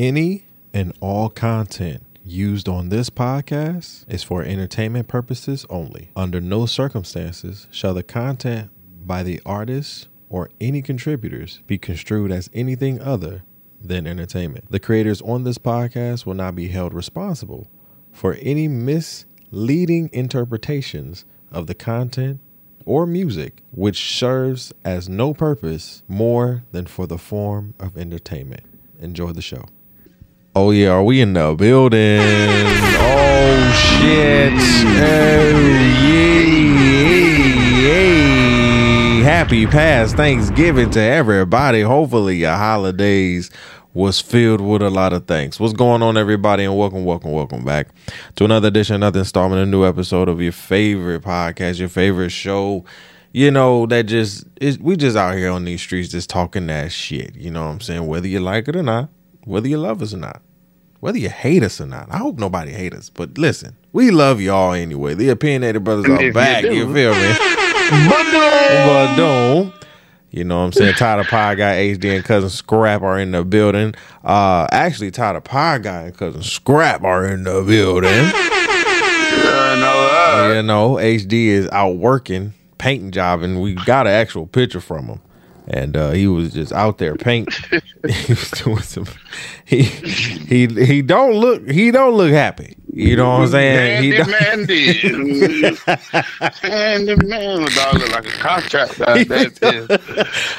Any and all content used on this podcast is for entertainment purposes only. Under no circumstances shall the content by the artists or any contributors be construed as anything other than entertainment. The creators on this podcast will not be held responsible for any misleading interpretations of the content or music which serves as no purpose more than for the form of entertainment. Enjoy the show. Oh yeah, are we in the building? Oh shit! Oh yeah! Happy past Thanksgiving to everybody. Hopefully your holidays was filled with a lot of things. What's going on, everybody? And welcome, welcome, welcome back to another edition, another installment, a new episode of your favorite podcast, your favorite show. You know that just is we just out here on these streets just talking that shit. You know what I'm saying? Whether you like it or not, whether you love us or not, whether you hate us or not. I hope nobody hate us, but listen, we love y'all anyway. The opinionated brothers are if back. you You, feel me? But don't. You know what I'm saying? Ty The Pod Guy, HD, and Cousin Scrap are in the building. Uh actually Ty The Pod Guy and Cousin Scrap are in the building. No, uh, you know, HD is out working, painting job, and we got an actual picture from him. And uh, he was just out there paint. he was doing some. He he he don't look. He don't look happy. You know what I'm saying? He Mandy don't- Mandy. Mandy Man. Dog look like a contract.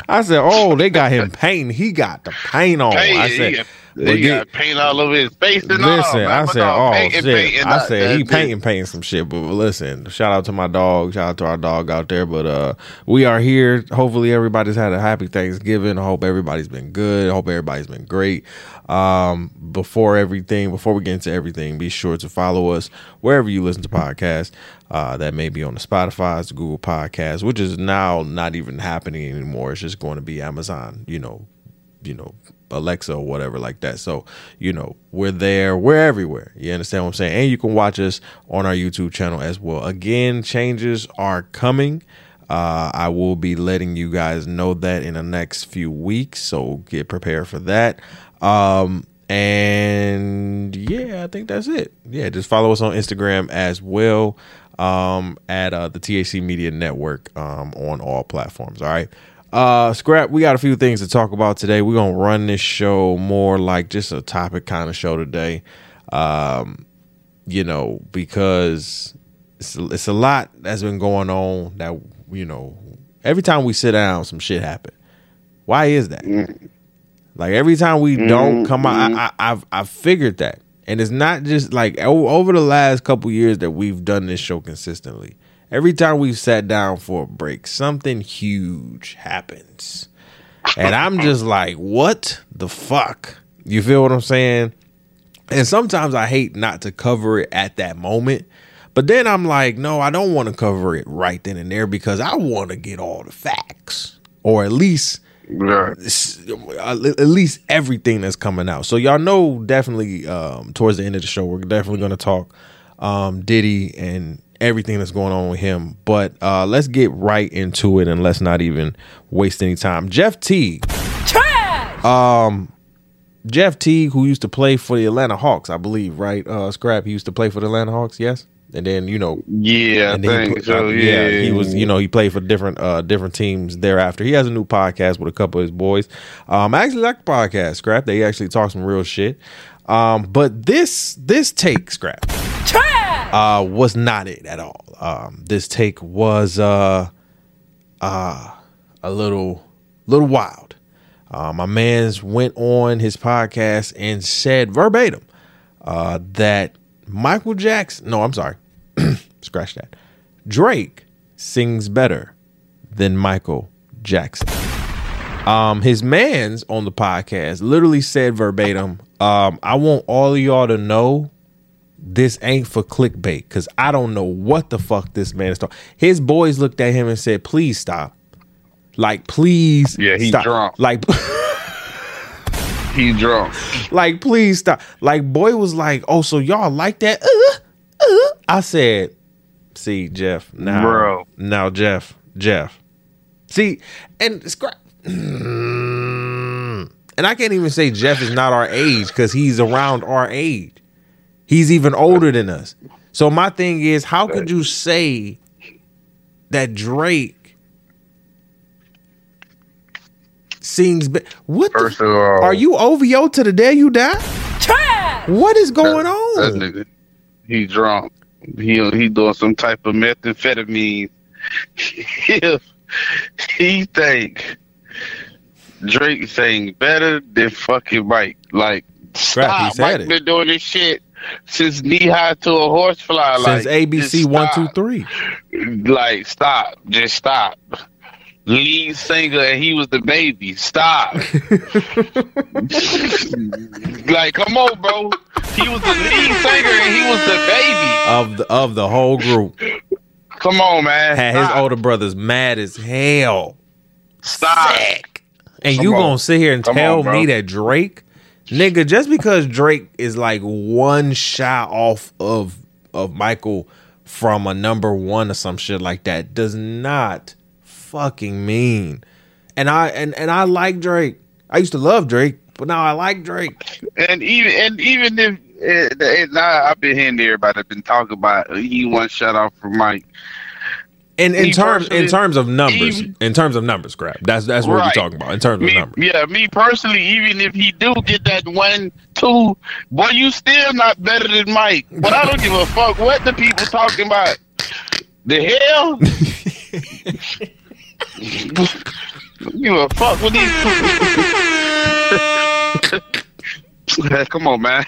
I said, "Oh, they got him painting. He got the paint on." I he said, he get- got paint all over his face and all. Listen, man. I said, oh painting, shit. painting, I said he painting, painting some shit. But listen, shout out to my dog. Shout out to our dog out there. But uh, we are here. Hopefully, everybody's had a happy Thanksgiving. I hope everybody's been good. I hope everybody's been great. Um, before everything, before we get into everything, be sure to follow us wherever you listen to podcasts. Uh, that may be on the Spotify, the Google Podcast, which is now not even happening anymore. It's just going to be Amazon. You know, you know, Alexa or whatever like that. So, you know, we're there, we're everywhere. You understand what I'm saying? And you can watch us on our YouTube channel as well. Again, changes are coming. Uh, I will be letting you guys know that in the next few weeks. So get prepared for that. Um, and yeah, I think that's it. Yeah, just follow us on Instagram as well um, at uh, the THC Media Network um, on all platforms. All right. Uh, Scrap, we got a few things to talk about today. We're going to run this show more like just a topic kind of show today. Um, you know, because it's, it's a lot that's been going on that, you know, every time we sit down, some shit happen. Why is that? Like every time we don't come out, I, I, I've I've figured that, and it's not just like over the last couple years that we've done this show consistently. Every time we've sat down for a break, something huge happens, and I'm just like, what the fuck? You feel what I'm saying? And sometimes I hate not to cover it at that moment. But then I'm like, no, I don't want to cover it right then and there because I want to get all the facts or at least Right. s- at least everything that's coming out. So y'all know definitely um, towards the end of the show, we're definitely going to talk um, Diddy and everything that's going on with him. But uh, let's get right into it and let's not even waste any time. Jeff Teague. Um, Jeff Teague, who used to play for the Atlanta Hawks, I believe, right? Uh, Scrap, he used to play for the Atlanta Hawks, yes. And then you know Yeah, I and then he think pla- so. uh, Yeah, he was. You know, he played for different uh different teams thereafter. He has a new podcast with a couple of his boys. Um, I actually like the podcast. Scrap. They actually talk some real shit. Um, but this this take scrap uh was not it at all. Um, this take was uh uh a little little wild. Uh, my man's went on his podcast and said verbatim uh, that Michael Jackson. No, I'm sorry. Scratch that. Drake sings better than Michael Jackson. Um, his man's on the podcast literally said verbatim, um, I want all of y'all to know this ain't for clickbait because I don't know what the fuck this man is talking. His boys looked at him and said, please stop. Like, please. Yeah, he's stop. drunk. Like, he drunk. like, please stop. Like, boy was like, oh, so y'all like that? Uh, uh. I said, see, Jeff, now, Bro. now, Jeff, Jeff. See, and scrap. And And I can't even say Jeff is not our age because he's around our age. He's even older than us. So my thing is, how could you say that Drake sings? Be- what? First the, of all, are you OVO to the day you die? Trash. What is going that, on? That nigga, he drunk. He he doing some type of methamphetamine. if he think Drake saying better than fucking Mike, like Scrap, he stop. said Mike it. been doing this shit since knee high to a horsefly. Since like ABC one two three. Like stop, just stop. Lead singer and he was the baby. Stop. like, come on, bro. He was the lead singer and he was the baby. of the of the whole group. Come on, man. Had his older brothers mad as hell. Stop. And Come you on. gonna sit here and Come tell on, me that Drake, nigga, just because Drake is like one shot off of of Michael from a number one or some shit like that, does not fucking mean. And I and and I like Drake. I used to love Drake, but now I like Drake. And even and even if and, and I, I've been hearing everybody been talking about eh, he one shut off from Mike. And in terms in terms of numbers, even- in terms of numbers, crap. That's that's what we're talking about. In terms of numbers. yeah, me personally, even if he do get that one, two, boy, you still not better than Mike. But I don't give a fuck what the people talking about. The hell? give a fuck with these. Come on, man.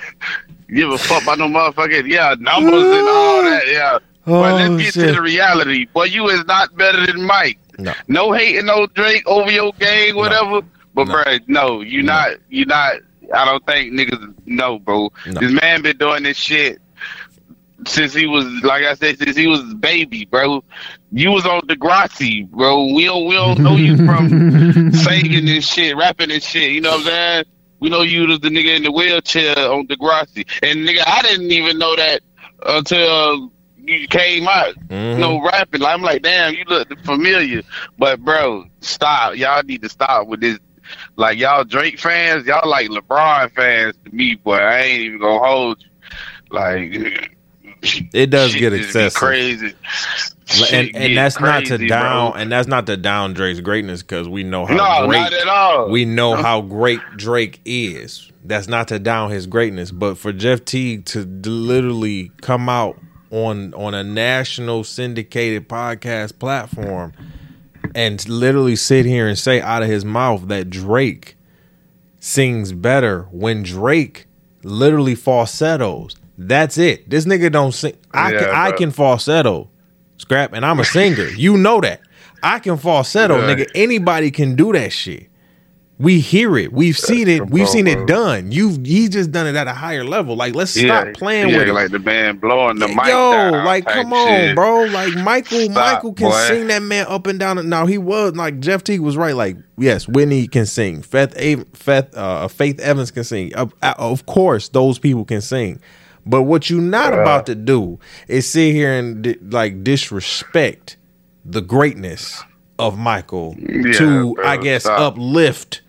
Give a fuck about no motherfucking yeah numbers and all that. Yeah. But Oh, let's get shit. to the reality. Boy, you is not better than Mike. No. No hating, no Drake over your game, whatever. But No. bruh, no, you No. not, you not. I don't think niggas know, bro. No. This man been doing this shit since he was, like I said, since he was a baby, bro. You was on Degrassi, bro. We don't, we don't know you from singing this shit, rapping this shit. You know what I'm saying? We know you was the nigga in the wheelchair on Degrassi, and nigga, I didn't even know that until you came out. Mhm. No rapping. Like, I'm like, damn, you look familiar. But bro, stop. Y'all need to stop with this. Like y'all Drake fans, y'all like LeBron fans to me, boy. I ain't even gonna hold you. Like It does get excessive. Crazy. and Shit and get that's not to down bro. and that's not to down Drake's greatness because we know how No, great not at all. we know how great Drake is. That's not to down his greatness, but for Jeff T to literally come out on on a national syndicated podcast platform and literally sit here and say out of his mouth that Drake sings better when Drake literally falsettos. That's it. This nigga don't sing. I can Yeah, I can falsetto, scrap, and I'm a singer. you know that. I can falsetto, Yeah. nigga. Anybody can do that shit. We hear it. We've seen it. We've seen it done. You've he's just done it at a higher level. Like let's Yeah, stop playing yeah, with it. like the band blowing the mic Yo, down like come on, shit. bro. Like Michael, Stop, Michael can boy. sing that man up and down. Now he was like Jeff T was right. Like yes, Whitney can sing. Faith, Faith, uh, Faith Evans can sing. Of, uh, of course, those people can sing. But what you're not Uh. about to do is sit here and di- like disrespect the greatness of Michael Yeah, to, bro, I guess, stop. uplift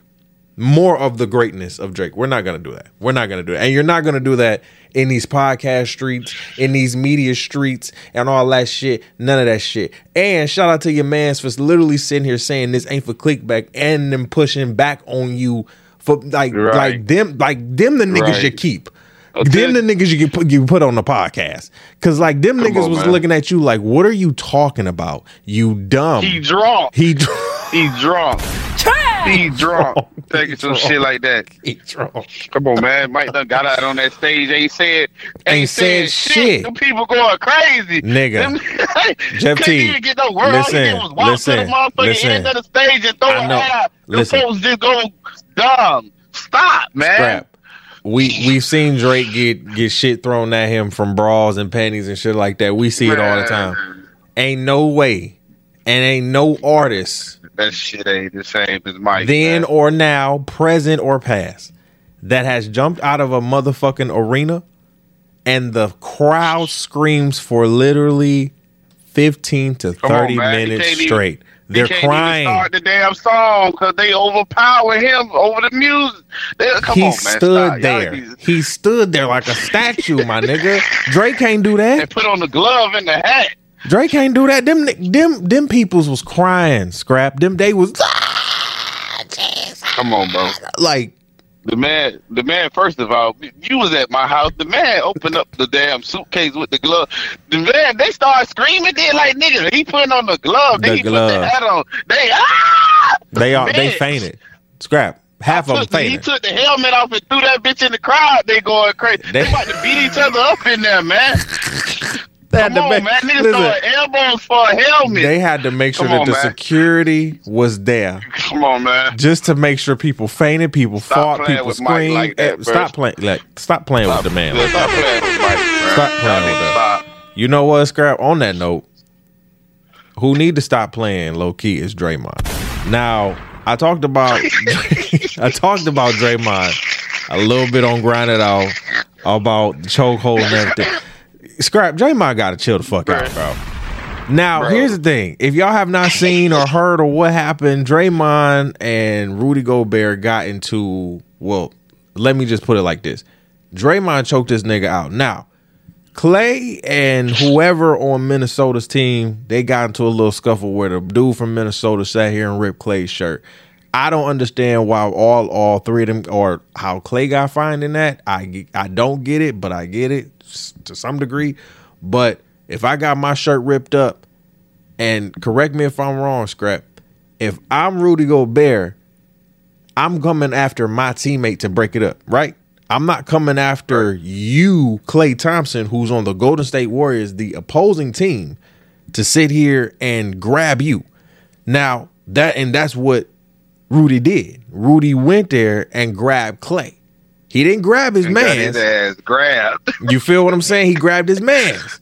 more of the greatness of Drake. We're not gonna do that. We're not gonna do it. And you're not gonna do that in these podcast streets, in these media streets, and all that shit. None of that shit. And shout out to your mans for literally sitting here saying this ain't for clickback and them pushing back on you for like Right. like them like them the niggas Right. you keep. Okay. Them the niggas you can put you put on the podcast. Cause like them Come niggas on, was man. looking at you like, what are you talking about? You dumb. He drunk. he He drunk. Trash. He drunk. Taking some shit like that. he drunk. Come on, man. Mike done got out on that stage. Ain't said, ain't, Ain't said, said shit. shit. Them people going crazy. Nigga. Them, Jeff T, even get no word. All he listen, did was listen, to the motherfucking listen. end of the stage and throw it out. Them folks just go dumb. Stop, man. Scrap. We we've seen Drake get get shit thrown at him from bras and panties and shit like that. We see it all the time. Ain't no way, and ain't no artist That shit ain't the same as Mike. then man. or now, present or past, that has jumped out of a motherfucking arena, and the crowd screams for literally fifteen to Come on, thirty man. Minutes can't even- straight. They're he can't crying. Start the damn song because they overpower him over the music. They, come he on, man. stood. Y'all there. He stood there like a statue, my nigga. Drake can't do that. They put on the glove and the hat. Drake can't do that. Them them them peoples was crying. Scrap. Them they was Come on, bro. like The man, the man. First of all, you was at my house. The man opened up the damn suitcase with the glove. The man, they started screaming. Then like nigga, he putting on the glove. Then The he glove. put the hat on. They ah. they are they fainted. Scrap. Half of them the- he took the helmet off and threw that bitch in the crowd. They going crazy. They- They, about to beat each other up in there, man. They had Come to on, make- man. Niggas listen, throwing elbows for a helmet. they had to make sure Come that on, the man. security was there Come on, man. just to make sure people fainted, people Stop fought, people screamed. like that, Eh, stop playing, like, stop playing with the man. Stop playing with Mike, man. Stop playing with that. stop. You know what, Scrap? On that note, who need to stop playing low key is Draymond. Now, I talked about I talked about Draymond a little bit on Grind It Out about the chokehold and everything. Scrap, Draymond got to chill the fuck out, bro. Now, Bro. here's the thing. If y'all have not seen or heard or what happened, Draymond and Rudy Gobert got into, well, let me just put it like this. Draymond choked this nigga out. Now, Klay and whoever on Minnesota's team, they got into a little scuffle where the dude from Minnesota sat here and ripped Klay's shirt. I don't understand why all all three of them or how Klay got fined in that. I I don't get it, but I get it to some degree. But if I got my shirt ripped up, and correct me if I'm wrong, Scrap. If I'm Rudy Gobert, I'm coming after my teammate to break it up, right? I'm not coming after you, Klay Thompson, who's on the Golden State Warriors, the opposing team, to sit here and grab you. Now, that and that's what Rudy did. Rudy went there and grabbed Klay. He didn't grab his man. ass grabbed. You feel what I'm saying? He grabbed his man's.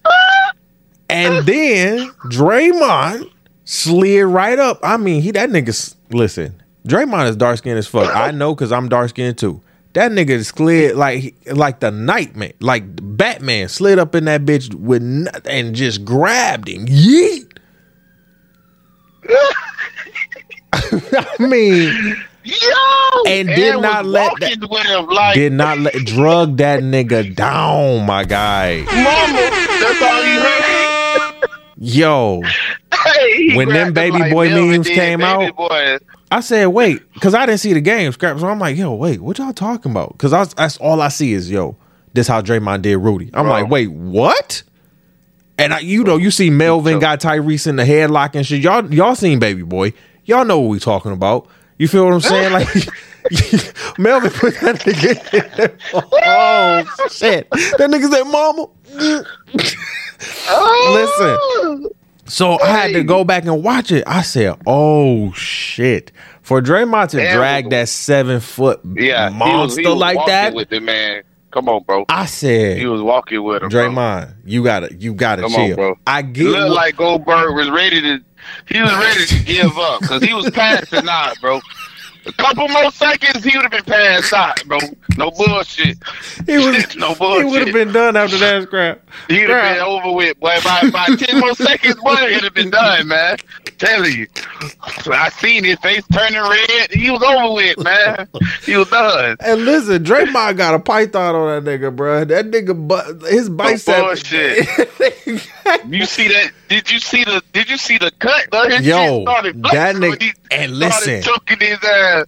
And then Draymond slid right up. I mean, he that nigga listen. Draymond is dark skinned as fuck. I know because I'm dark skinned too. That nigga slid like like the nightman, like Batman slid up in that bitch with nothing and just grabbed him. Yeet. I mean, Yo, And did was not let that- him like did not let drug that nigga down, my guy. mama. That's all you heard. Yo, Hey, he When them Baby Boy memes came out, Boy. I said, wait, because I didn't see the game, Scrap. So I'm like, yo, wait, what y'all talking about? Because that's all I see is, yo, this how Draymond did Rudy. I'm Bro. like, wait, what? And I, you know, you see Melvin got Tyrese in the headlock and shit. Y'all, y'all seen Baby Boy. Y'all know what we talking about. You feel what I'm saying? Like, Melvin put that nigga in there. Oh, shit. That nigga said, mama. Oh. Listen. So I had to go back and watch it. I said, "Oh shit!" For Draymond to Damn. drag that seven foot Yeah, he was- monster he was like that, with the man. Come on, bro. I said, He was walking with him. bro. "Draymond, you gotta, you gotta Come chill." on, bro. I It get looked what- like Goldberg was ready to. He was ready to give up because he was passing out, bro. A couple more seconds, he would have been passed out, bro. No bullshit. he was, no bullshit. he would have been done after that scrap. He'd have been over with, boy. By, by 10 more seconds, boy, he'd have been done, man. I'm Telling you. So I seen his face turning red. He was over with, man. He was done. And listen, Draymond got a python on that nigga, bro. That nigga, bu- his bicep. No bullshit. You see that? Did you see the? Did you see the cut? though? Yo, that nigga- and listen. choking his ass.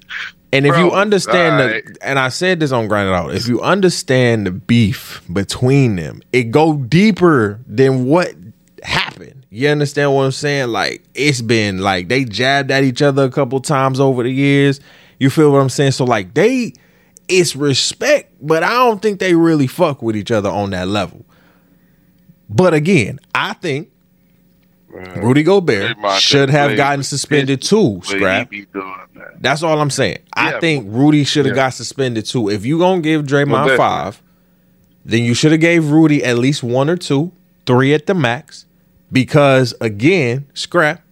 And if Bro, you understand alright. the, and I said this on Grind It Out, if you understand the beef between them, it go deeper than what happened. You understand what I'm saying? Like it's been like they jabbed at each other a couple times over the years. You feel what I'm saying? So like they, it's respect, but I don't think they really fuck with each other on that level. But again, I think Rudy Gobert should have gotten suspended too. Scrap. that. That's all I'm saying. I think Rudy should have Yeah. got suspended too. If you gonna give Draymond Well, five, then you should have gave Rudy at least one or two, three at the max. Because again, scrap.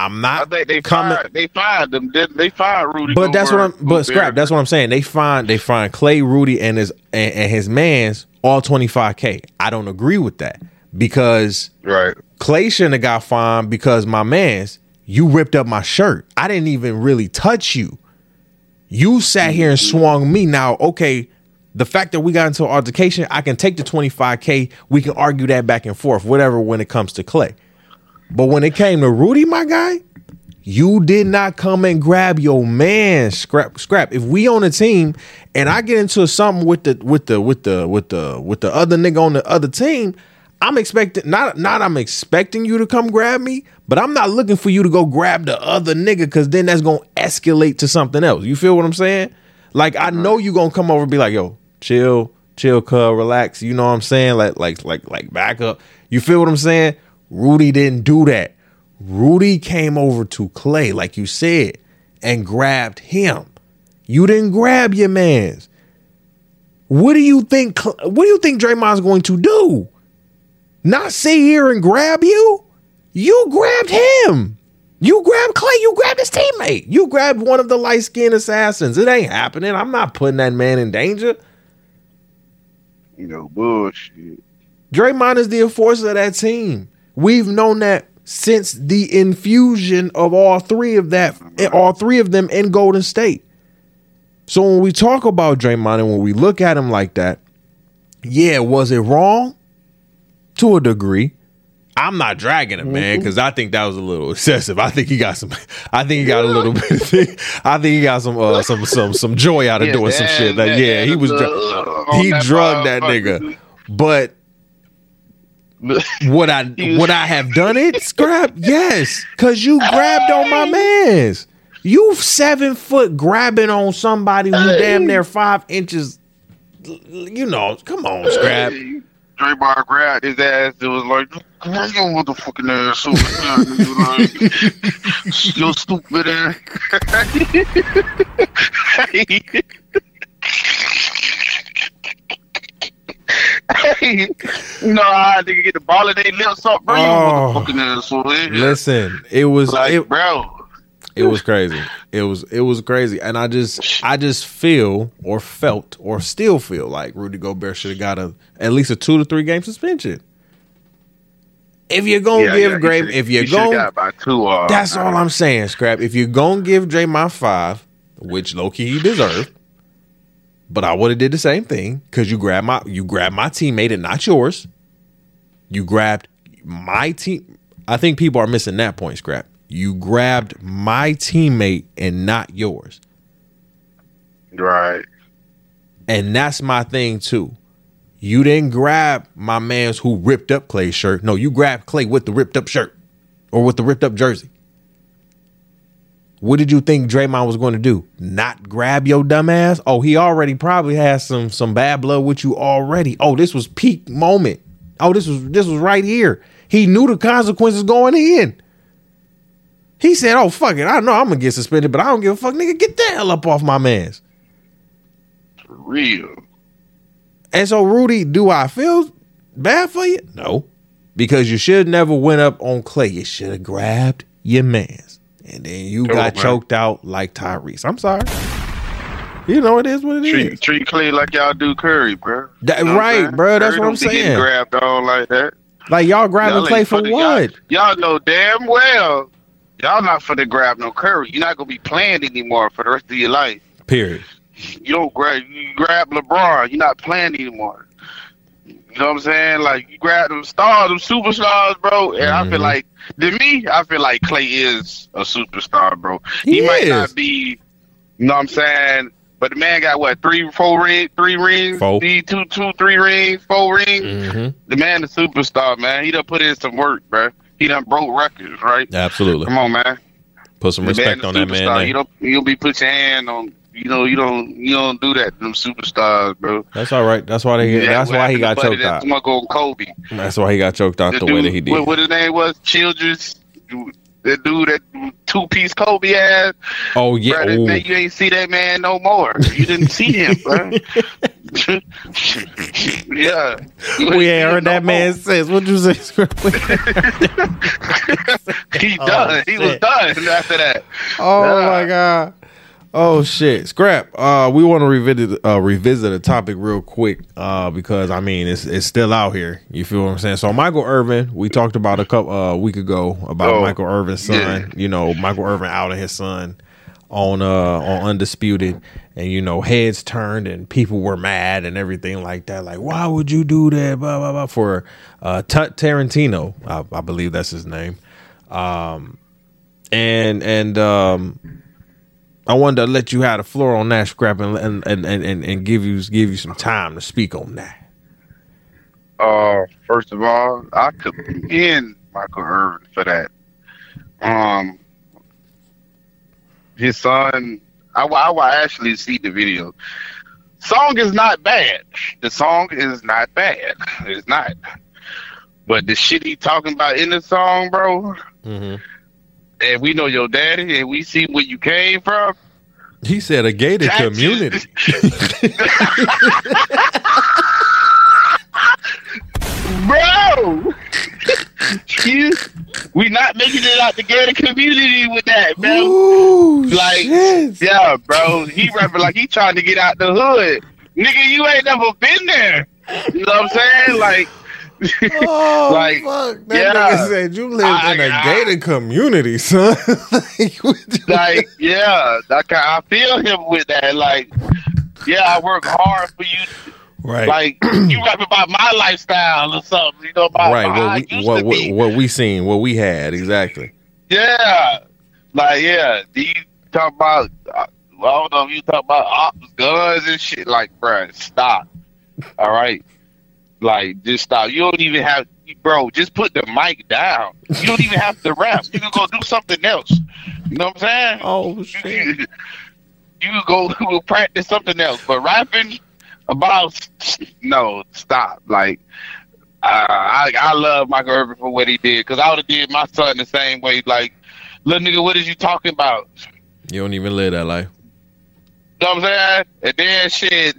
I'm not think they coming. fired. They fired them. Did they fired Rudy? But that's what I'm. Gobert. But scrap. That's what I'm saying. They find they find Klay, Rudy, and his and, and his man's all 25k. I don't agree with that because right. Klay shouldn't have got fined because my man's you ripped up my shirt. I didn't even really touch you. You sat here and swung me. Now, okay, the fact that we got into an altercation, I can take the 25K. We can argue that back and forth, whatever, when it comes to Klay. But when it came to Rudy, my guy, you did not come and grab your man. Scrap, scrap. If we on a team and I get into something with the with the with the with the with the other nigga on the other team, I'm expecting not not I'm expecting you to come grab me, but I'm not looking for you to go grab the other nigga because then that's gonna escalate to something else. You feel what I'm saying? Like I know you gonna come over and be like, yo, chill, chill, cuz, relax. You know what I'm saying? Like like like like back up. You feel what I'm saying? Rudy didn't do that. Rudy came over to Klay, like you said, and grabbed him. You didn't grab your man's. What do you think? What do you think Draymond's going to do? Not sit here and grab you? You grabbed him. You grabbed Klay. You grabbed his teammate. You grabbed one of the light skinned assassins. It ain't happening. I'm not putting that man in danger. You know, bullshit. Draymond is the enforcer of that team. We've known that since the infusion of all three of that, all three of them in Golden State. So when we talk about Draymond and when we look at him like that, yeah, was it wrong? To a degree. I'm not dragging him, man, because I think that was a little excessive. I think he got some. I think he got a little bit. Of, I think he got some uh, some some some joy out of Yeah, doing some shit. Like, that- yeah, he was. on he drugged that nigga. But would I would I have done it? Scrap, yes, because you grabbed on my man's. You seven foot grabbing on somebody who damn near five inches. You know, come on, scrap. Draymond grabbed his ass. It was like, "Man, you motherfucking ass over here." Like, you stupid ass. hey, you know how they get the ball in their lips up, bro? Oh. Listen, it was like, it, bro. it was crazy. It was it was crazy, and I just I just feel or felt or still feel like Rudy Gobert should have got a at least a two to three game suspension. If you're gonna Yeah, give yeah, Gray, if you're by two. Uh, That's all I'm saying, Scrap. If you're gonna give Draymond five, which low key he deserved, but I would have did the same thing because you grabbed my you grabbed my teammate and not yours. You grabbed my team. I think people are missing that point, Scrap. You grabbed my teammate and not yours, Right. and that's my thing too. You didn't grab my man's who ripped up Klay's shirt. No, you grabbed Klay with the ripped up shirt or with the ripped up jersey. What did you think Draymond was going to do? Not grab your dumb ass? Oh, he already probably has some some bad blood with you already. Oh, this was peak moment. Oh, this was this was right here. He knew the consequences going in. He said, "Oh fuck it, I know I'm gonna get suspended, but I don't give a fuck, nigga. Get the hell up off my man's." For real. And so, Rudy, do I feel bad for you? No, because you should never went up on Klay. You should have grabbed your man's, and then you got man. choked out like Tyrese. I'm sorry. You know it is what it is. Treat, treat Klay like y'all do Curry, bro. That- You know right, bro, that's Curry what I'm saying. Grabbed on like that. Like y'all grabbing Y'all Klay for what? Y'all, y'all know damn well y'all not for to grab no Curry. You're not gonna be playing anymore for the rest of your life. Period. You don't grab you grab LeBron. You're not playing anymore. You know what I'm saying? Like you grab them stars, them superstars, bro. And I Mhm. feel like to me, I feel like Klay is a superstar, bro. He He, might not be. You know what I'm saying? But the man got what three, four rings, three rings, Four. He two, two, three rings, four rings. hmm The man, a superstar, man. He done put in some work, bro. He done broke records, right? Absolutely. Come on, man. Put some The respect man, on that man. name. You don't, you don't be put your hand on. You know, you don't, you don't do that. to Them superstars, bro. That's all right. That's why they. Yeah, that's why he got to Buddy, choked that's out. Someone go Kobe. That's why he got choked out The the dude, way that he did. What, what his name was? Childress. That dude, that two piece Kobe ass. Oh yeah. Bro, that man, you ain't see that man no more. You didn't see him, bro. yeah. We ain't ain't heard see no that more. man since. What you say? he Oh, done. he was done after that. oh Yeah. my god. Oh shit, scrap. Uh, we want to revisit uh, revisit a topic real quick uh, because I mean it's it's still out here. You feel what I'm saying? So Michael Irvin, we talked about a couple uh, week ago about Oh, Michael Irvin's son. yeah. You know, Michael Irvin out of his son on uh on undisputed, and you know heads turned and people were mad and everything like that. Like, why would you do that? Blah blah blah. For uh, Tut Tarantino, I, I believe that's his name. Um, and and um. I wanted to let you have the floor on that scrap and and, and, and, and give you give you some time to speak on that. Uh, first of all, I commend Michael Irvin for that. Um, his son, I, I will actually see the video. Song is not bad. The song is not bad. It's not. But the shit he talking about in the song, bro, Mm-hmm. And we know your daddy, and we see where you came from. He said a gated That's community. bro. you, we not making it out the gated community with that, bro. Ooh, Like, shit. yeah, bro. He rapping like he trying to get out the hood. Nigga, you ain't never been there. You know what I'm saying? Like, Oh, like, fuck. That yeah. nigga said you live I- in a I- gated community, son. like, what you- like, yeah, like I feel him with that. Like, yeah, I work hard for you. right, Like, you rap about my lifestyle or something. You know about right. What we what, what, what we seen, what we had, exactly. Yeah, like yeah, Do you talk about. Uh, I don't know if you talk about ops, guns and shit. Like, bruh, stop. All right, like just stop. You don't even have, bro. Just put the mic down. You don't even have to rap. You can go do something else. You know what I'm saying? Oh You, shit. you can go go practice something else. But rapping about no, stop. Like. Uh, I I love Michael Irvin for what he did because I would have did my son the same way. Like, little nigga, what is you talking about? You don't even live that life. You know what I'm saying? And then shit,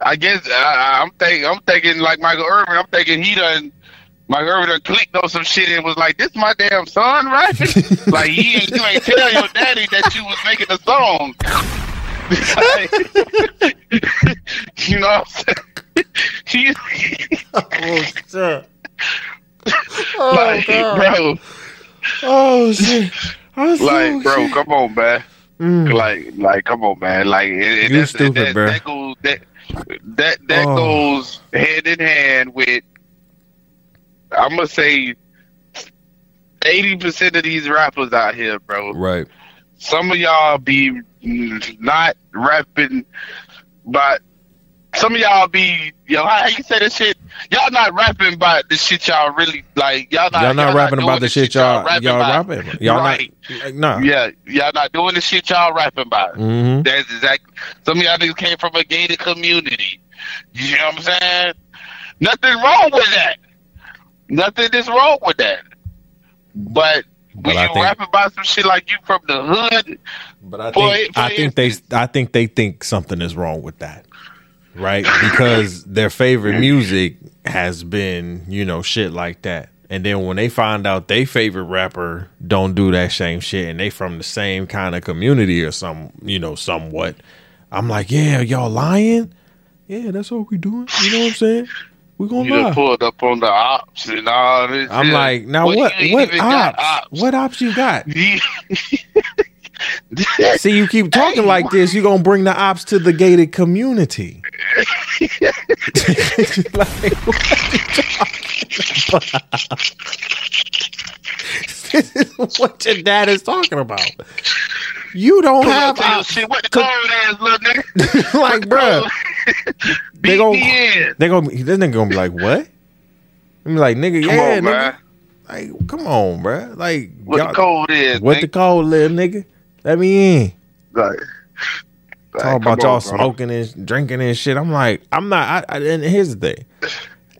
I guess I, I'm thinking I'm thinking like Michael Irvin. I'm thinking he done. Michael Irvin done clicked on some shit and was like, "This my damn son, right?" like he ain't, you ain't tell your daddy that you was making a song. you know what I'm saying? Oh shit. like, bro, Oh shit. I'm so like, bro, come on, man. Mm. Like, like, come on, man. Like, it, You stupid, that, bro. That goes that that that Oh. goes hand in hand with. I'm gonna say. Eighty percent of these rappers out here, bro. Right. Some of y'all be not rapping, but some of y'all be yo. How you say this shit? Y'all not rapping about the shit y'all really like. Y'all not. Y'all not rapping doing about the shit y'all y'all rapping. about. Y'all right. not like nah. Yeah, y'all not doing the shit y'all rapping about. Mm-hmm. That's exactly. Some of y'all niggas came from a gated community. You know what I'm saying? Nothing wrong with that. Nothing is wrong with that. But when I you think- rap about some shit like you from the hood, But I think for I think they I think they think something is wrong with that. Right? Because their favorite music has been, you know, shit like that. And then when they find out their favorite rapper don't do that same shit and they from the same kind of community or some, you know, somewhat, I'm like, yeah, y'all lying? Yeah, that's what we doing. You know what I'm saying? We gonna you pulled up on the ops and all this. I'm shit. like, now Well, what? What got ops? What ops you got? See, you keep talking like this, you're gonna bring the ops to the gated community. Like, what you talking about? this is what your dad is talking about. You don't have Tell you shit, what the code is, little nigga? like, bruh. They gon' me in. they gonna this nigga gonna be like, what? I'm like, nigga, Come yeah, on, nigga. man. Like, come on, bruh. Like, What the code is? what the nigga? code, little nigga? Let me in. Like, like, talk about y'all on, bro. smoking and drinking and shit. I'm like, I'm not. I, I, and here's the thing.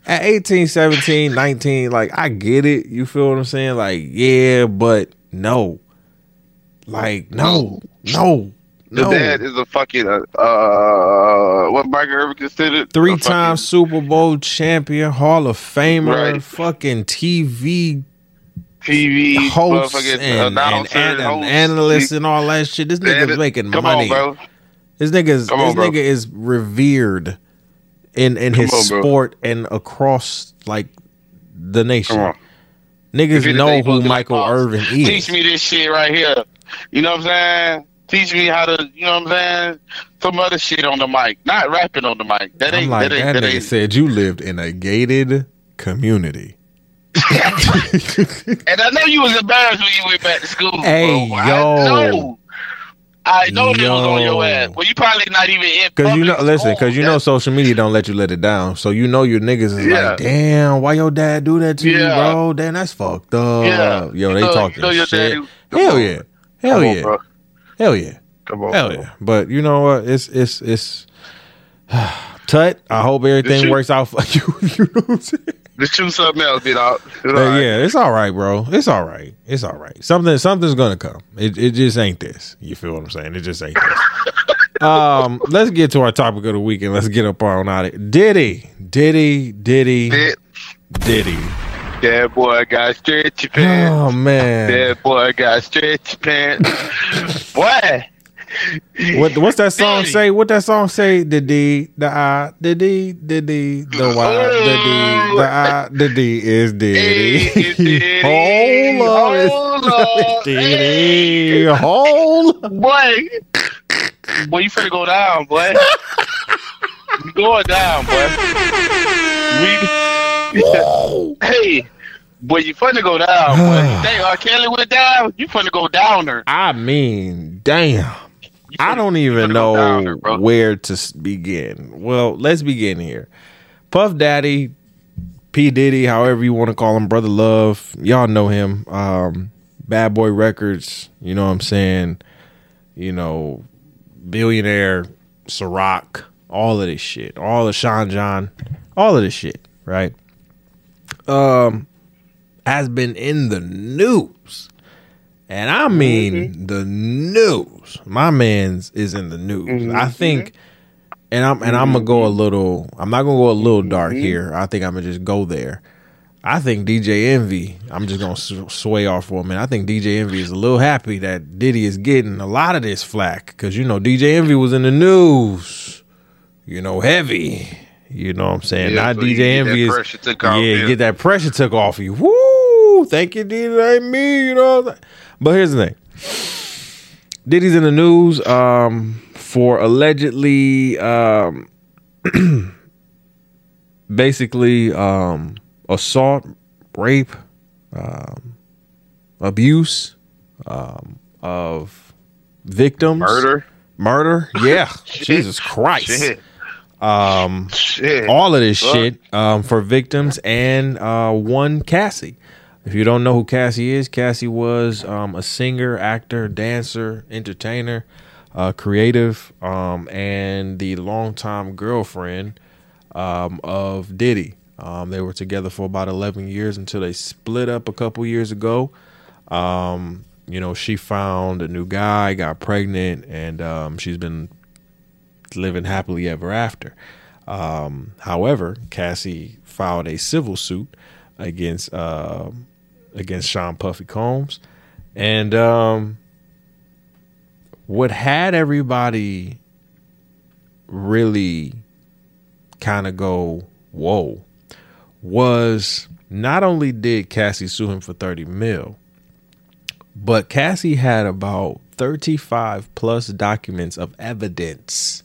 At 18, 17, 19, like I get it. You feel what I'm saying? Like, yeah, but no. Like, no, no, The no. dad is a fucking uh, uh what Michael Irvin considered Three time Super Bowl champion, Hall of Famer, Right. fucking TV TV hosts motherfucking and, and, and- and hosts. analysts and all that shit. This nigga's making Come money. on, bro. This Come on, this bro. nigga is revered in in Come his on, sport and across like the nation. Niggas know who supposed to be Michael like, oh, Irvin is. Teach me this shit right here. You know what I'm saying? Teach me how to, you know what I'm saying? Some other shit on the mic, not rapping on the mic. That ain't like that ain't that that nigga ain't. said you lived in a gated community. And I know you was embarrassed when you went back to school. Hey, bro. yo. I know. Know they was on Yo. your ass. Well, you probably not even in. Cause you know, listen, cause you know, social media don't let you let it down. So you know your niggas is Yeah. like, damn, why your dad do that to you, bro? Damn, that's fucked up. Yeah. Yo, they So- talking so your shit. Hell on. yeah, hell Come yeah, on, hell yeah, Come on, hell bro. yeah. But you know what? It's it's it's. Tut, I hope everything works out for you. you know what I'm saying? Let's choose something else, you know. It's Uh, right. Yeah, it's all right, bro. It's all right. It's all right. Something something's gonna come. It it just ain't this. You feel what I'm saying? It just ain't this. um, let's get to our topic of the week and let's get up on out it. Diddy, Diddy, Diddy, That, Diddy. that boy got stretchy pants. Oh man, That boy got stretchy pants. boy. What what's that song say? What that song say? The D, the I, the D, the D, the Y, the D, the I, the D is Diddy. Hold on, Hold on. Diddy, hold. Boy. Boy, you finna go down, boy. you going down, boy. We, hey, boy, you finna go down, boy. Hey, R. Kelly went down, you finna go downer. I mean, damn. I don't even know bro. where to begin. Well, let's begin here. Puff Daddy, P Diddy, however you want to call him, Brother Love, y'all know him. Um, Bad Boy Records, you know what I'm saying? You know, billionaire, Ciroc, all of this shit, all of Sean John, all of this shit, right? Um, has been in the news. And I mean mm-hmm. the news. My man's is in the news. Mm-hmm. I think and I'm and I'm gonna go a mm-hmm. little I'm not gonna go a little dark here. I think I'm gonna just go there. I think DJ Envy, I'm just gonna sway off for a minute. I think DJ Envy is a little happy that Diddy is getting a lot of this flack because you know DJ Envy was in the news, you know, heavy. You know what I'm saying? Yeah, Not so DJ get that Envy is pressure took off yeah, him. get that pressure took off you. Woo! Thank you, Diddy. Ain't me. You know. What I'm saying? But here's the thing. Diddy's in the news um, for allegedly, um, basically um, assault, rape, um, abuse um, of victims, Murder. murder. Yeah, Jesus Christ. Shit. Um, Shit. all of this Fuck. shit um, for victims and uh, one Cassie. If you don't know who Cassie is, Cassie was um, a singer, actor, dancer, entertainer, uh, creative, um, and the longtime girlfriend um, of Diddy. Um, they were together for about 11 years until they split up a couple years ago. Um, you know, she found a new guy, got pregnant, and um, she's been living happily ever after. However, Cassie filed a civil suit against uh, against Sean Puffy Combs, and um, what had everybody really kind of go whoa was not only did Cassie sue him for thirty mil, but Cassie had about 35 plus documents of evidence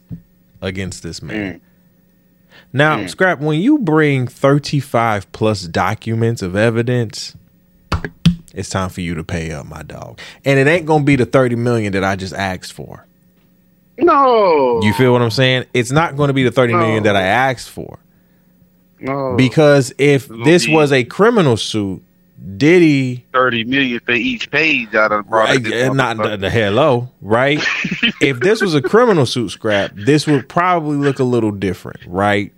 against this man. Now, Scrap, when you bring 35 plus documents of evidence, it's time for you to pay up, my dog. And it ain't going to be the 30 million that I just asked for. No. You feel what I'm saying? It's not going to be the 30 million that I asked for. no. Because if this be- was a criminal suit, Diddy thirty million for each page out of the Right, product. not the, the hello, right? if this was a criminal suit scrap, this would probably look a little different, right?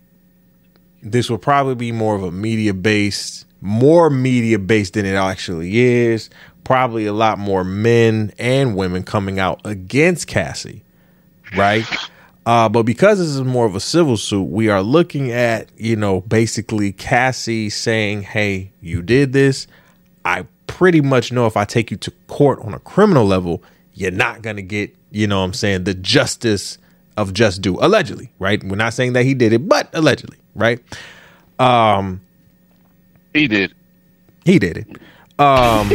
This would probably be more of a media based, more media based than it actually is. Probably a lot more men and women coming out against Cassie, right? Uh, but because this is more of a civil suit, we are looking at, you know, basically Cassie saying, Hey, you did this. I pretty much know if I take you to court on a criminal level, you're not gonna get, you know what I'm saying, the justice of just due. Allegedly, right? We're not saying that he did it, but allegedly, right? Um He did. he did it. Um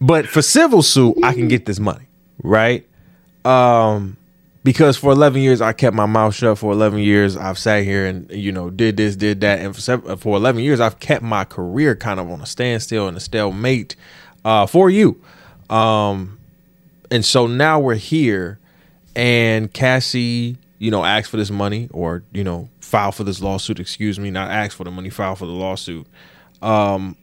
But for civil suit, I can get this money, right? Um because for 11 years I kept my mouth shut for 11 years I've sat here and you know did this did that and for sev- for 11 years I've kept my career kind of on a standstill and a stalemate uh for you um and so now we're here and Cassie you know ask for this money or you know file for this lawsuit excuse me not ask for the money file for the lawsuit um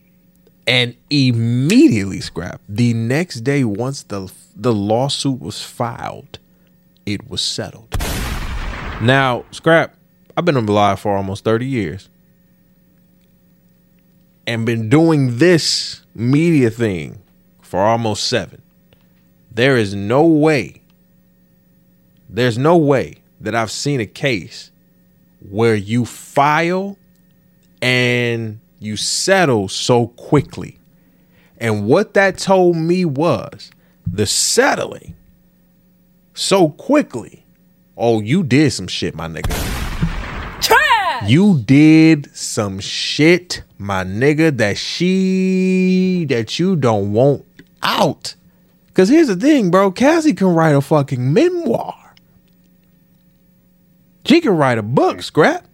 and immediately scrap the next day once the the lawsuit was filed it was settled. Now, Scrap, I've been alive for almost 30 years and been doing this media thing for almost seven. There is no way, there's no way that I've seen a case where you file and you settle so quickly. And what that told me was the settling so quickly. Oh, you did some shit, my nigga. Trash. You did some shit, my nigga, that she that you don't want out. Cause here's the thing, bro. Cassie can write a fucking memoir. She can write a book, scrap.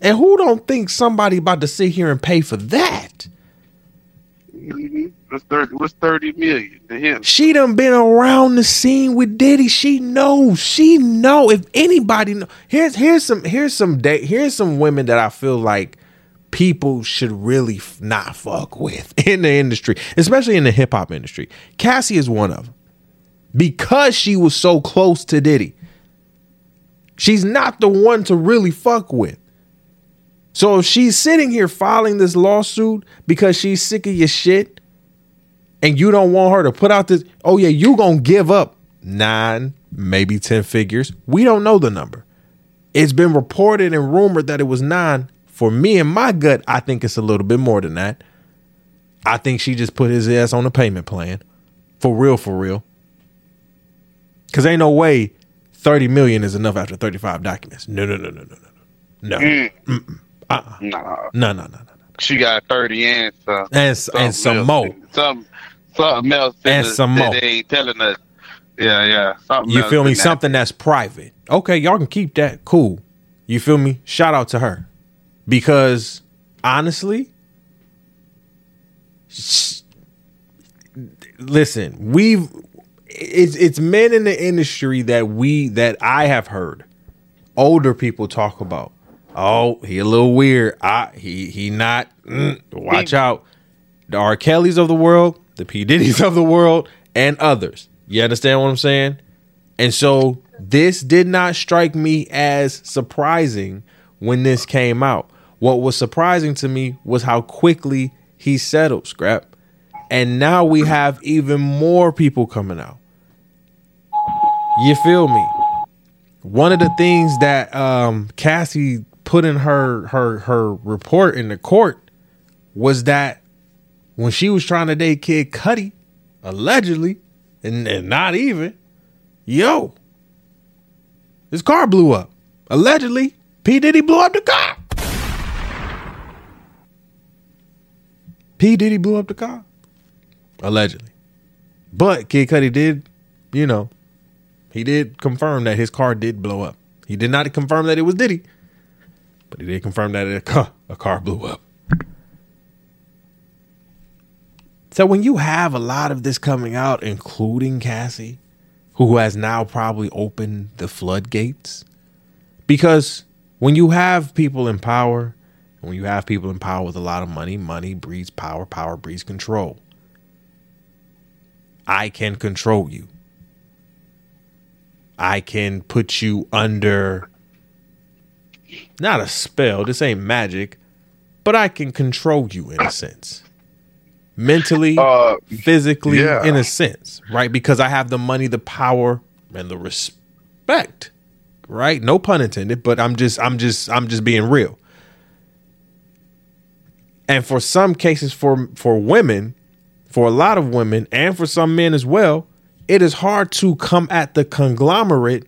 And who don't think somebody about to sit here and pay for that? Mhm. What's thirty? What's thirty million to him? She done been around the scene with Diddy. She knows. She know. If anybody know, here's here's some here's some day here's some women that I feel like people should really not fuck with in the industry, especially in the hip hop industry. Cassie is one of them because she was so close to Diddy. She's not the one to really fuck with. So if she's sitting here filing this lawsuit because she's sick of your shit and you don't want her to put out this, oh yeah, you gonna give up nine, maybe 10 figures. We don't know the number. It's been reported and rumored that it was nine. For me and my gut, I think it's a little bit more than that. I think she just put his ass on a payment plan. For real, for real. Cause ain't no way 30 million is enough after 35 documents. No, no, no, no, no, no. No. Mm. Uh-uh. No, no, no, no. no. she got thirty and some. And, s- and some else. more. Some something else. And the- some more. They ain't telling us. Yeah, yeah. Something You feel me? that. Something that's private. Okay, y'all can keep that. Cool. You feel me? Shout out to her. Because honestly, sh- listen, we've it's it's men in the industry that we that I have heard older people talk about. Oh, he a little weird. I he he not mm, watch He- out. The R. Kellys of the world, the P. Diddy's of the world, and others. You understand what I'm saying? And so this did not strike me as surprising when this came out. What was surprising to me was how quickly he settled scrap. And now we have even more people coming out. You feel me? One of the things that um, Cassie put in her her her report in the court was that when she was trying to date Kid Cudi, allegedly, and, and not even, yo, his car blew up. Allegedly, P Diddy blew up the car. P Diddy blew up the car, allegedly. But Kid Cudi did, you know, he did confirm that his car did blow up. He did not confirm that it was Diddy, but he did confirm that a car, a car blew up. So when you have a lot of this coming out, including Cassie, who has now probably opened the floodgates, because when you have people in power, when you have people in power with a lot of money, money breeds power, power breeds control. I can control you. I can put you under not a spell, this ain't magic, but I can control you in a sense. Mentally, Uh, physically, yeah. in a sense, right? Because I have the money, the power, and the respect, right? No pun intended, but I'm just, I'm just, I'm just being real. And for some cases for for women, for a lot of women and for some men as well, it is hard to come at the conglomerate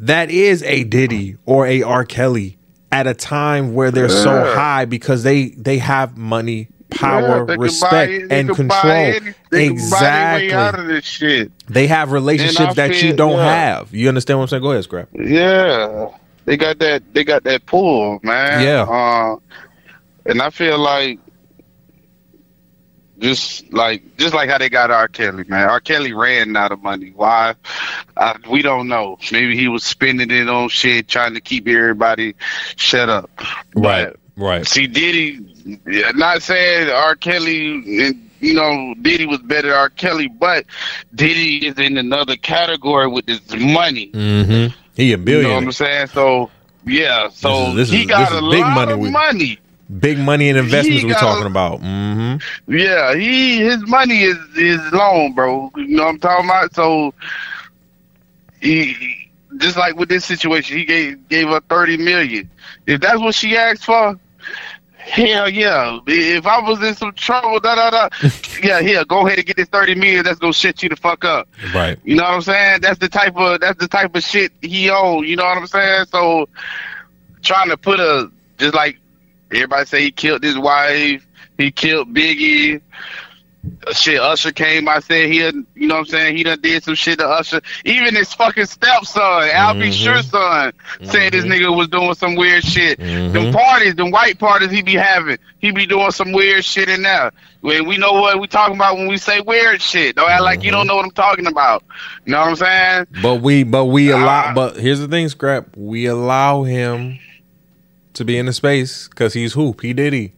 that is a Diddy or a R. Kelly at a time where they're so high because they they have money, power, Yeah, can buy respect, and control. any- They can buy their way out Exactly. of this shit. They have relationships that you don't yeah. have. You understand what I'm saying? Go ahead, Scrap. Yeah, they got that. They got that pull, man. Yeah. Uh, and I feel like just like just like how they got R. Kelly, man. R. Kelly ran out of money. Why? I, we don't know. Maybe he was spending it on shit, trying to keep everybody shut up. But Right. See, Diddy, not saying R. Kelly, you know, Diddy was better than R. Kelly, but Diddy is in another category with his money. Mm-hmm. He a billion. You know what. I'm saying? So, yeah, so This is- this he got a big lot money of money. Big money and investments we're talking about. Mm-hmm. Yeah, he his money is is long, bro. You know what I'm talking about? So, he just like with this situation, he gave gave her thirty million. If that's what she asked for, hell yeah. If I was in some trouble, da da da, yeah, here, go ahead and get this thirty million. That's gonna shit you the fuck up. Right. You know what I'm saying? That's the type of that's the type of shit he owned. You know what I'm saying? So trying to put a just like everybody say he killed his wife, he killed Biggie. Uh, Shit, Usher came. I said he, you know what I'm saying? He done did some shit to Usher. Even his fucking stepson, Al B. Mhm. Sure son, said this nigga was doing some weird shit. Mhm. Them parties, them white parties he be having, he be doing some weird shit in there. When we know what we talking about when we say weird shit. Don't act like you don't know what I'm talking about. You know what I'm saying? But we but we allow Ah. but here's the thing, Scrap. We allow him to be in the space because he's who? P. Diddy.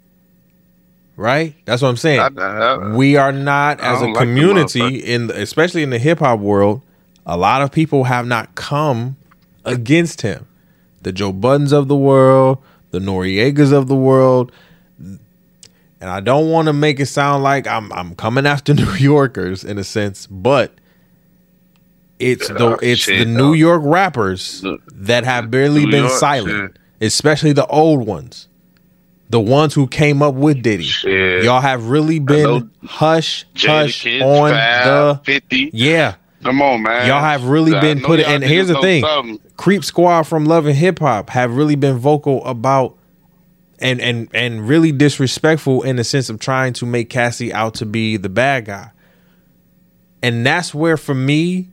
Right? That's what I'm saying. I- I- we are not as a like community in the, especially in the hip hop world, a lot of people have not come against him. The Joe Buddens of the world, the Noreagas of the world. And I don't want to make it sound like I'm I'm coming after New Yorkers in a sense, but it's the it's the New. York rappers that have barely New been York silent, especially the old ones, the ones who came up with Diddy. Shit. Y'all have really been hush hush Jadakiss, on Fab, the 50. yeah. Come on, man. Y'all have really I been put y'all and here's the thing. something. Creep Squad from Love and Hip Hop have really been vocal about and and and really disrespectful in the sense of trying to make Cassie out to be the bad guy. And that's where for me,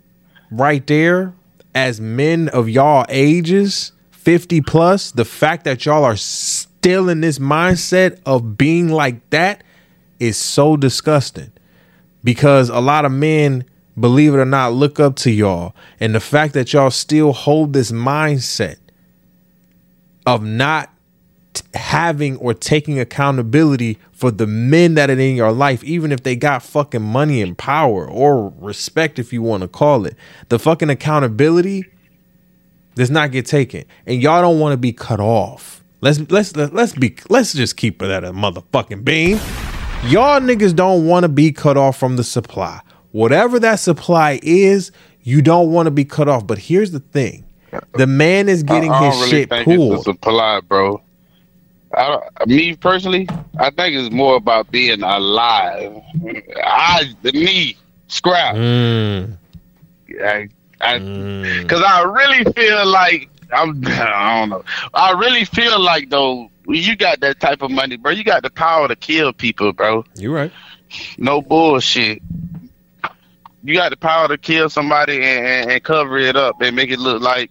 right there, as men of y'all ages, 50 plus, the fact that y'all are still in this mindset of being like that is so disgusting. Because a lot of men believe it or not look up to y'all. And the fact that y'all still hold this mindset of not t- having or taking accountability for the men that are in your life even if they got fucking money and power or respect if you want to call it. The fucking accountability does not get taken and y'all don't want to be cut off let's let's let's be let's just keep it at a motherfucking beam Y'all niggas don't want to be cut off from the supply. Whatever that supply is, you don't want to be cut off. But here's the thing: the man is getting I, I his really shit think it's pulled. a supply, bro. I, don't- me personally, I think it's more about being alive. I, the me, scrap. Mm, I, I, mm. Because I really feel like I'm. I don't know. I really feel like though, you got that type of money, bro. You got the power to kill people, bro. You right? No bullshit. You got the power to kill somebody and, and, and cover it up and make it look like,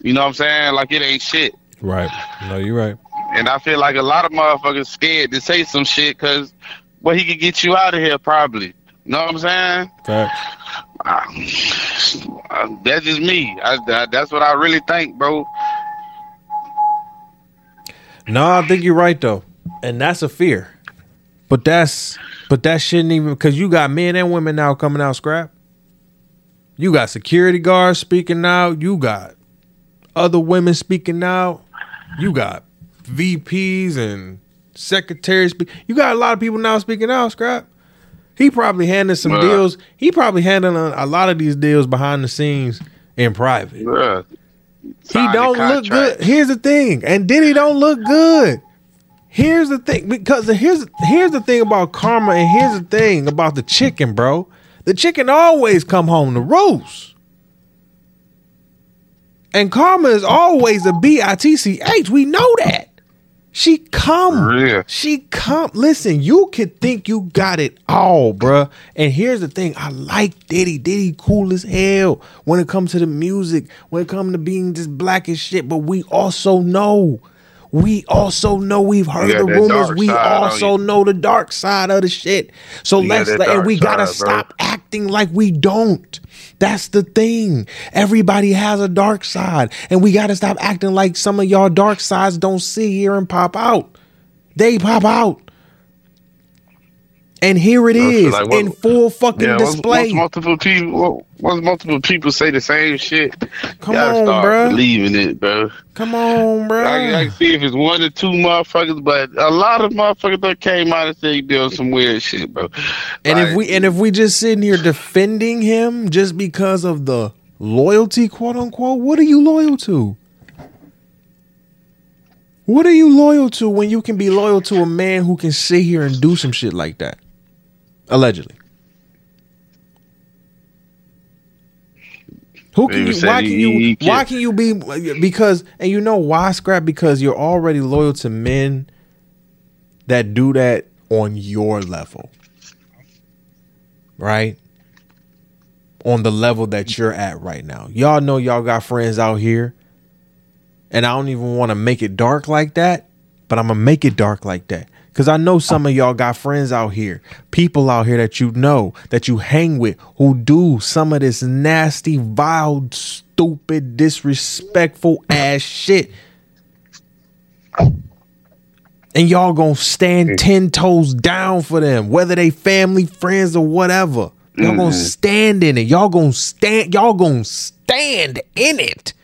you know what I'm saying? Like it ain't shit. Right? No, you're right. And I feel like a lot of motherfuckers scared to say some shit because, well, he could get you out of here probably. You know what I'm saying? Facts. Uh, that's just me. I, that, that's what I really think, bro. No, I think you're right though, and that's a fear. But that's but that shouldn't even because you got men and women now coming out scrap. You got security guards speaking out. You got other women speaking out. You got VPs and secretaries. You got a lot of people now speaking out. Scrap. He probably handling some deals. He probably handling a, a lot of these deals behind the scenes in private. Yeah. He don't look good. Here's the thing, and Diddy don't look good. Here's the thing, because here's here's the thing about karma, and here's the thing about the chicken, bro. The chicken always come home to roost. And karma is always a B I T C H. We know that. She come. Yeah. She come. Listen, you could think you got it all, bruh. And here's the thing. I like Diddy. Diddy cool as hell when it comes to the music, when it comes to being just black as shit. But we also know. We also know we've heard Yeah, the rumors. We also know the dark side of the shit. So got let's and we gotta side, bro. stop acting like we don't. That's the thing. Everybody has a dark side, and we got to stop acting like some of y'all dark sides don't see here and pop out. They pop out. And here it is like what- in full fucking Yeah, display. once multiple people, once multiple people say the same shit, Come you on, start bruh. believing it, bro. Come on, bro. I, I can see if it's one or two motherfuckers, but a lot of motherfuckers that came out and said he doing some weird shit, bro. And if we and if we just sitting here defending him just because of the loyalty, quote unquote, what are you loyal to? What are you loyal to when you can be loyal to a man who can sit here and do some shit like that? Allegedly. Who can you, why can you why can you be because and you know why scrap because you're already loyal to men that do that on your level right? On the level that you're at right now. Y'all know y'all got friends out here. And I don't even want to make it dark like that, but I'm going to make it dark like that. Because I know some of y'all got friends out here, people out here that you know, that you hang with, who do some of this nasty, vile, stupid, disrespectful ass shit. And y'all gonna stand mm. ten toes down for them, whether they family, friends, or whatever. Y'all gonna mm-hmm. stand in it. Y'all gonna stand. Y'all gonna stand in it,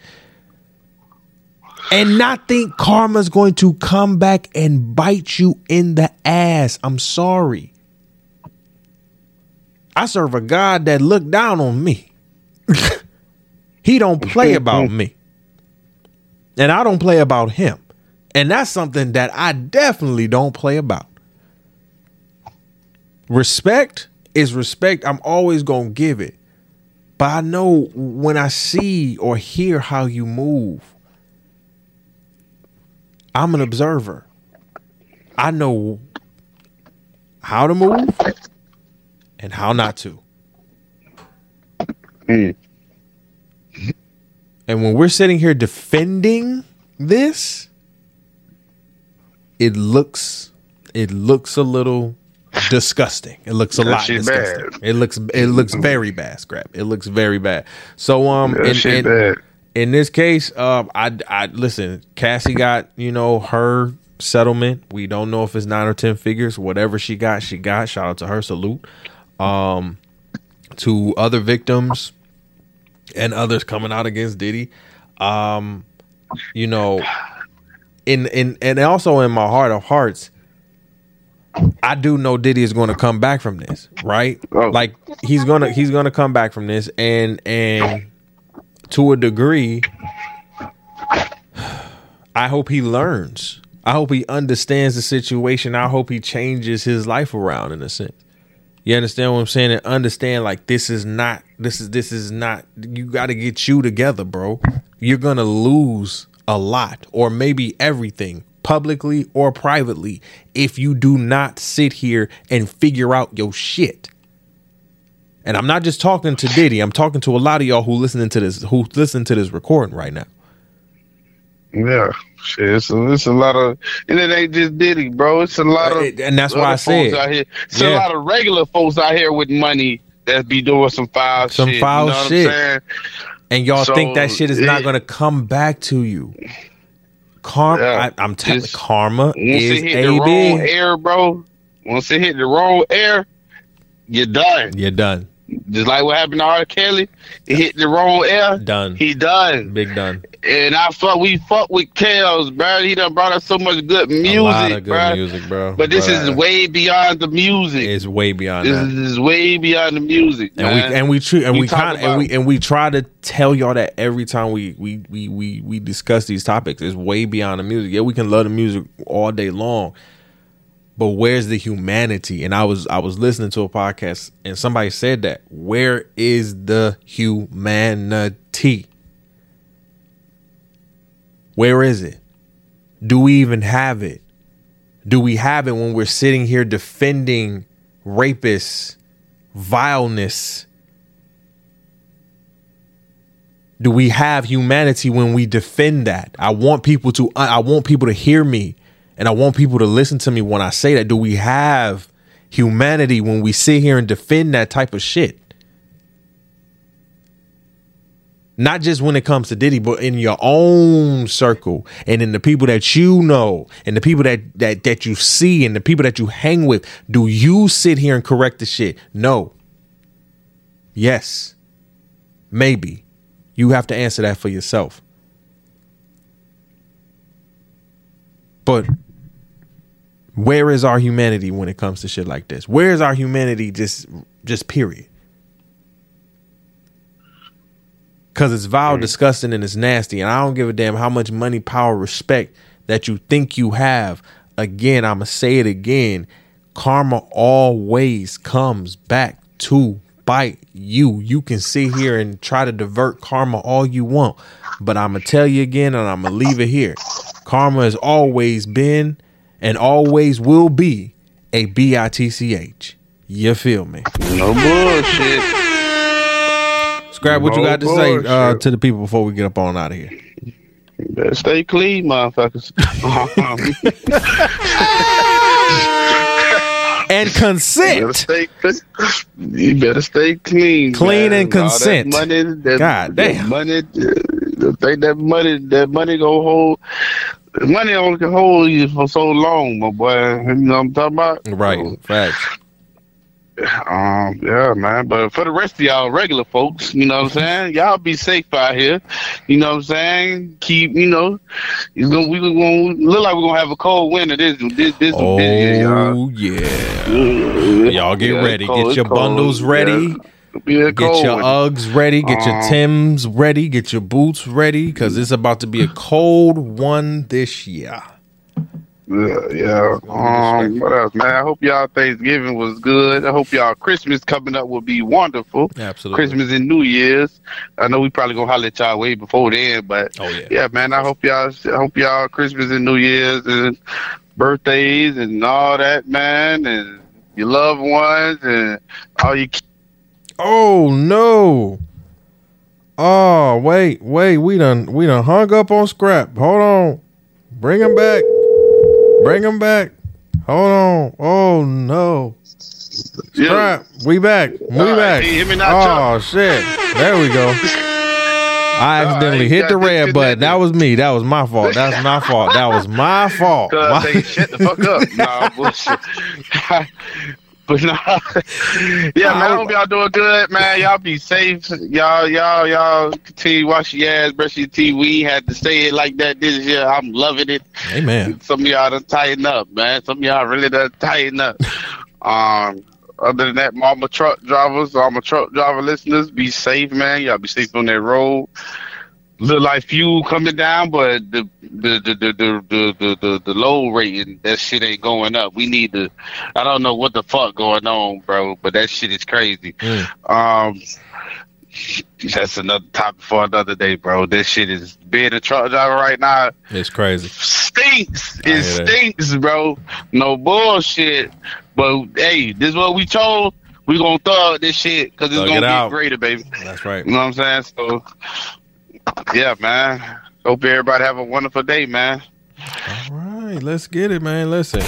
and not think karma's going to come back and bite you in the ass. I'm sorry. I serve a God that looked down on me. he don't play about me, and I don't play about him. And that's something that I definitely don't play about. Respect is respect. I'm always going to give it. But I know when I see or hear how you move, I'm an observer. I know how to move and how not to. Mm. And when we're sitting here defending this, it looks it looks a little disgusting. It looks a That lot disgusting. bad. It looks it looks very bad, scrap. It looks very bad. So um That in, shit in, this case, um I I listen, Cassie got, you know, her settlement. We don't know if it's 9 or 10 figures. Whatever she got, she got. Shout out to her. Salute. Um to other victims and others coming out against Diddy. Um you know, in in and also in my heart of hearts, I do know Diddy is going to come back from this, right? Oh. Like he's gonna he's gonna come back from this, and and to a degree, I hope he learns. I hope he understands the situation. I hope he changes his life around in a sense. You understand what I'm saying? And understand like this is not this is this is not you got to get you together, bro. You're to lose a lot or maybe everything publicly or privately if you do not sit here and figure out your shit. And I'm not just talking to Diddy. I'm talking to a lot of y'all who listening to this who listen to this recording right now. Yeah, shit. It's a, it's a lot of, and it ain't just Diddy, bro. It's a lot of, Uh, and that's why I said out here. It's Yeah. a lot of regular folks out here with money that be doing some foul Some shit. foul you know shit. What I'm and y'all So, think that shit is not going to come back to you. Karma, Yeah, I, I'm telling karma Once is it hit the wrong air, bro. Once it hit the wrong air, you're done. You're done. Just like what happened to R. Kelly, he hit the wrong air. Done. He done. Big done. And I fuck, we fuck with Kels, bro. He done brought us so much good music, a lot of good bro. music, bro. But this is way beyond the music. It's way beyond This that. is way beyond the music, and man. we and we tr- and We we kind and we and we try to tell y'all that every time we we we we we discuss these topics it's way beyond the music. Yeah, we can love the music all day long, but where's the humanity? And I was I was listening to a podcast and somebody said that where is the humanity? Where is it? Do we even have it? Do we have it when we're sitting here defending rapists? vileness? Do we have humanity when we defend that? I want people to I want people to hear me and I want people to listen to me when I say that. Do we have humanity when we sit here and defend that type of shit? Not just when it comes to Diddy, but in your own circle and in the people that you know and the people that that that you see and the people that you hang with. Do you sit here and correct the shit? No. Yes. Maybe. You have to answer that for yourself. But where is our humanity when it comes to shit like this? Where is our humanity just just period? Cause it's vile, disgusting, and it's nasty. And I don't give a damn how much money, power, respect that you think you have. Again, I'ma say it again. Karma always comes back to bite you. You can sit here and try to divert karma all you want. But I'ma tell you again and I'ma leave it here. Karma has always been and always will be a B-I-T-C-H. You feel me? no bullshit. Scrap what you got to say uh, to the people before we get up on out of here. Better stay clean, motherfuckers. And You better consent. stay. You better stay clean. Clean man. and All that consent. money, that, God that damn. money, uh, the thing that money, that money go hold. Money only can hold you for so long, my boy. You know what I'm talking about? Right. Facts. Um, yeah, man. But for the rest of y'all regular folks, you know what I'm saying? Y'all be safe out here. You know what I'm saying? Keep, you know, it's gonna we gonna look like we're gonna have a cold winter this this this, Oh, this y'all. yeah. Yeah. Y'all get Yeah, ready. cold, Get your cold. bundles Yeah. Be a Get your one. Uggs ready. Get your Um, Tims ready. Get your boots ready because it's about to be a cold one this year. Yeah, yeah. Um, what else, man? I hope y'all Thanksgiving was good. I hope y'all Christmas coming up will be wonderful. Absolutely. Christmas and New Year's. I know we probably gonna holler at y'all way before then, but Oh, yeah. yeah, man. I hope y'all, I hope y'all Christmas and New Year's and birthdays and all that, man, and your loved ones and all your Oh no. Oh wait, wait. We done we done hung up on scrap. Hold on. Bring him back. Bring him back. Hold on. Oh no. Yeah. Scrap. We back. We All right, back. can you hear me now, oh ah, shit. There we go. I accidentally right, hit the red button. That was me. That was my fault. That's my fault. That was my fault. My- they shut the fuck up. no, bullshit. but nah. yeah, man. I hope y'all doing good, man. Y'all be safe. Y'all, y'all, y'all continue to wash your ass, brush your teeth. We had to say it like that this year. I'm loving it. Amen. Some of y'all done tighten up, man. Some of y'all really done tighten up. Um, other than that, all my truck drivers, all my truck driver listeners, be safe, man. Y'all be safe on that road. Look like fuel coming down, but the the the the the the, the, the, load rating that shit ain't going up. We need to. I don't know what the fuck going on, bro, but that shit is crazy. Mm. Um, that's another topic for another day, bro. This shit is being a truck driver right now It's crazy. stinks. I It hear that. stinks, bro. No bullshit. But hey, this is what we told. We gonna thug this shit because it's Thug gonna it get out. greater, baby. That's right. You know what I'm saying? So, yeah, man. Hope everybody have a wonderful day, man. All right, let's get it, man. Listen,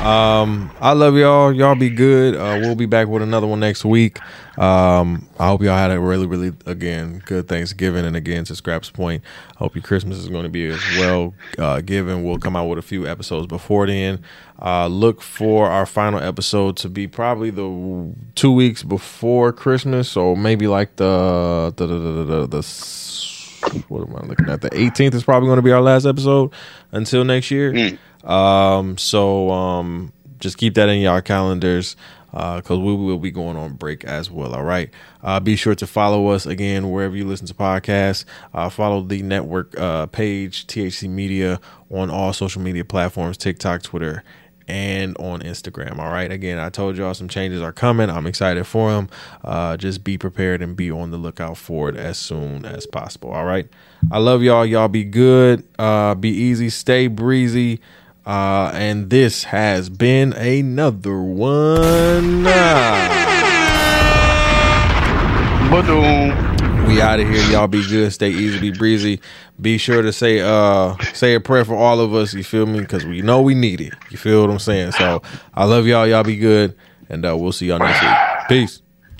Um, I love y'all. Y'all be good. Uh, we'll be back with another one next week. Um, I hope y'all had a really, really, again, good Thanksgiving. And again, to Scrap's point, I hope your Christmas is going to be as well uh, given. We'll come out with a few episodes before then. Uh, look for our final episode to be probably the two weeks before Christmas. or maybe like the, the, the, the, the, the what am I looking at? The 18th is probably going to be our last episode until next year. Mm. Um, so um, just keep that in your calendars because we will be going on break as well. All right. Uh, be sure to follow us again wherever you listen to podcasts. Uh, follow the network uh, page THC Media on all social media platforms: TikTok, Twitter. And on Instagram. All right. Again, I told y'all some changes are coming. I'm excited for them. Uh, just be prepared and be on the lookout for it as soon as possible. All right. I love y'all. Y'all be good. Uh, be easy. Stay breezy. Uh, and this has been another one. Ba-doom. We out of here. Y'all be good. Stay easy. Be breezy. Be sure to say uh say a prayer for all of us. You feel me? Because we know we need it. You feel what I'm saying? So I love y'all. Y'all be good, and uh, we'll see y'all next week. Peace.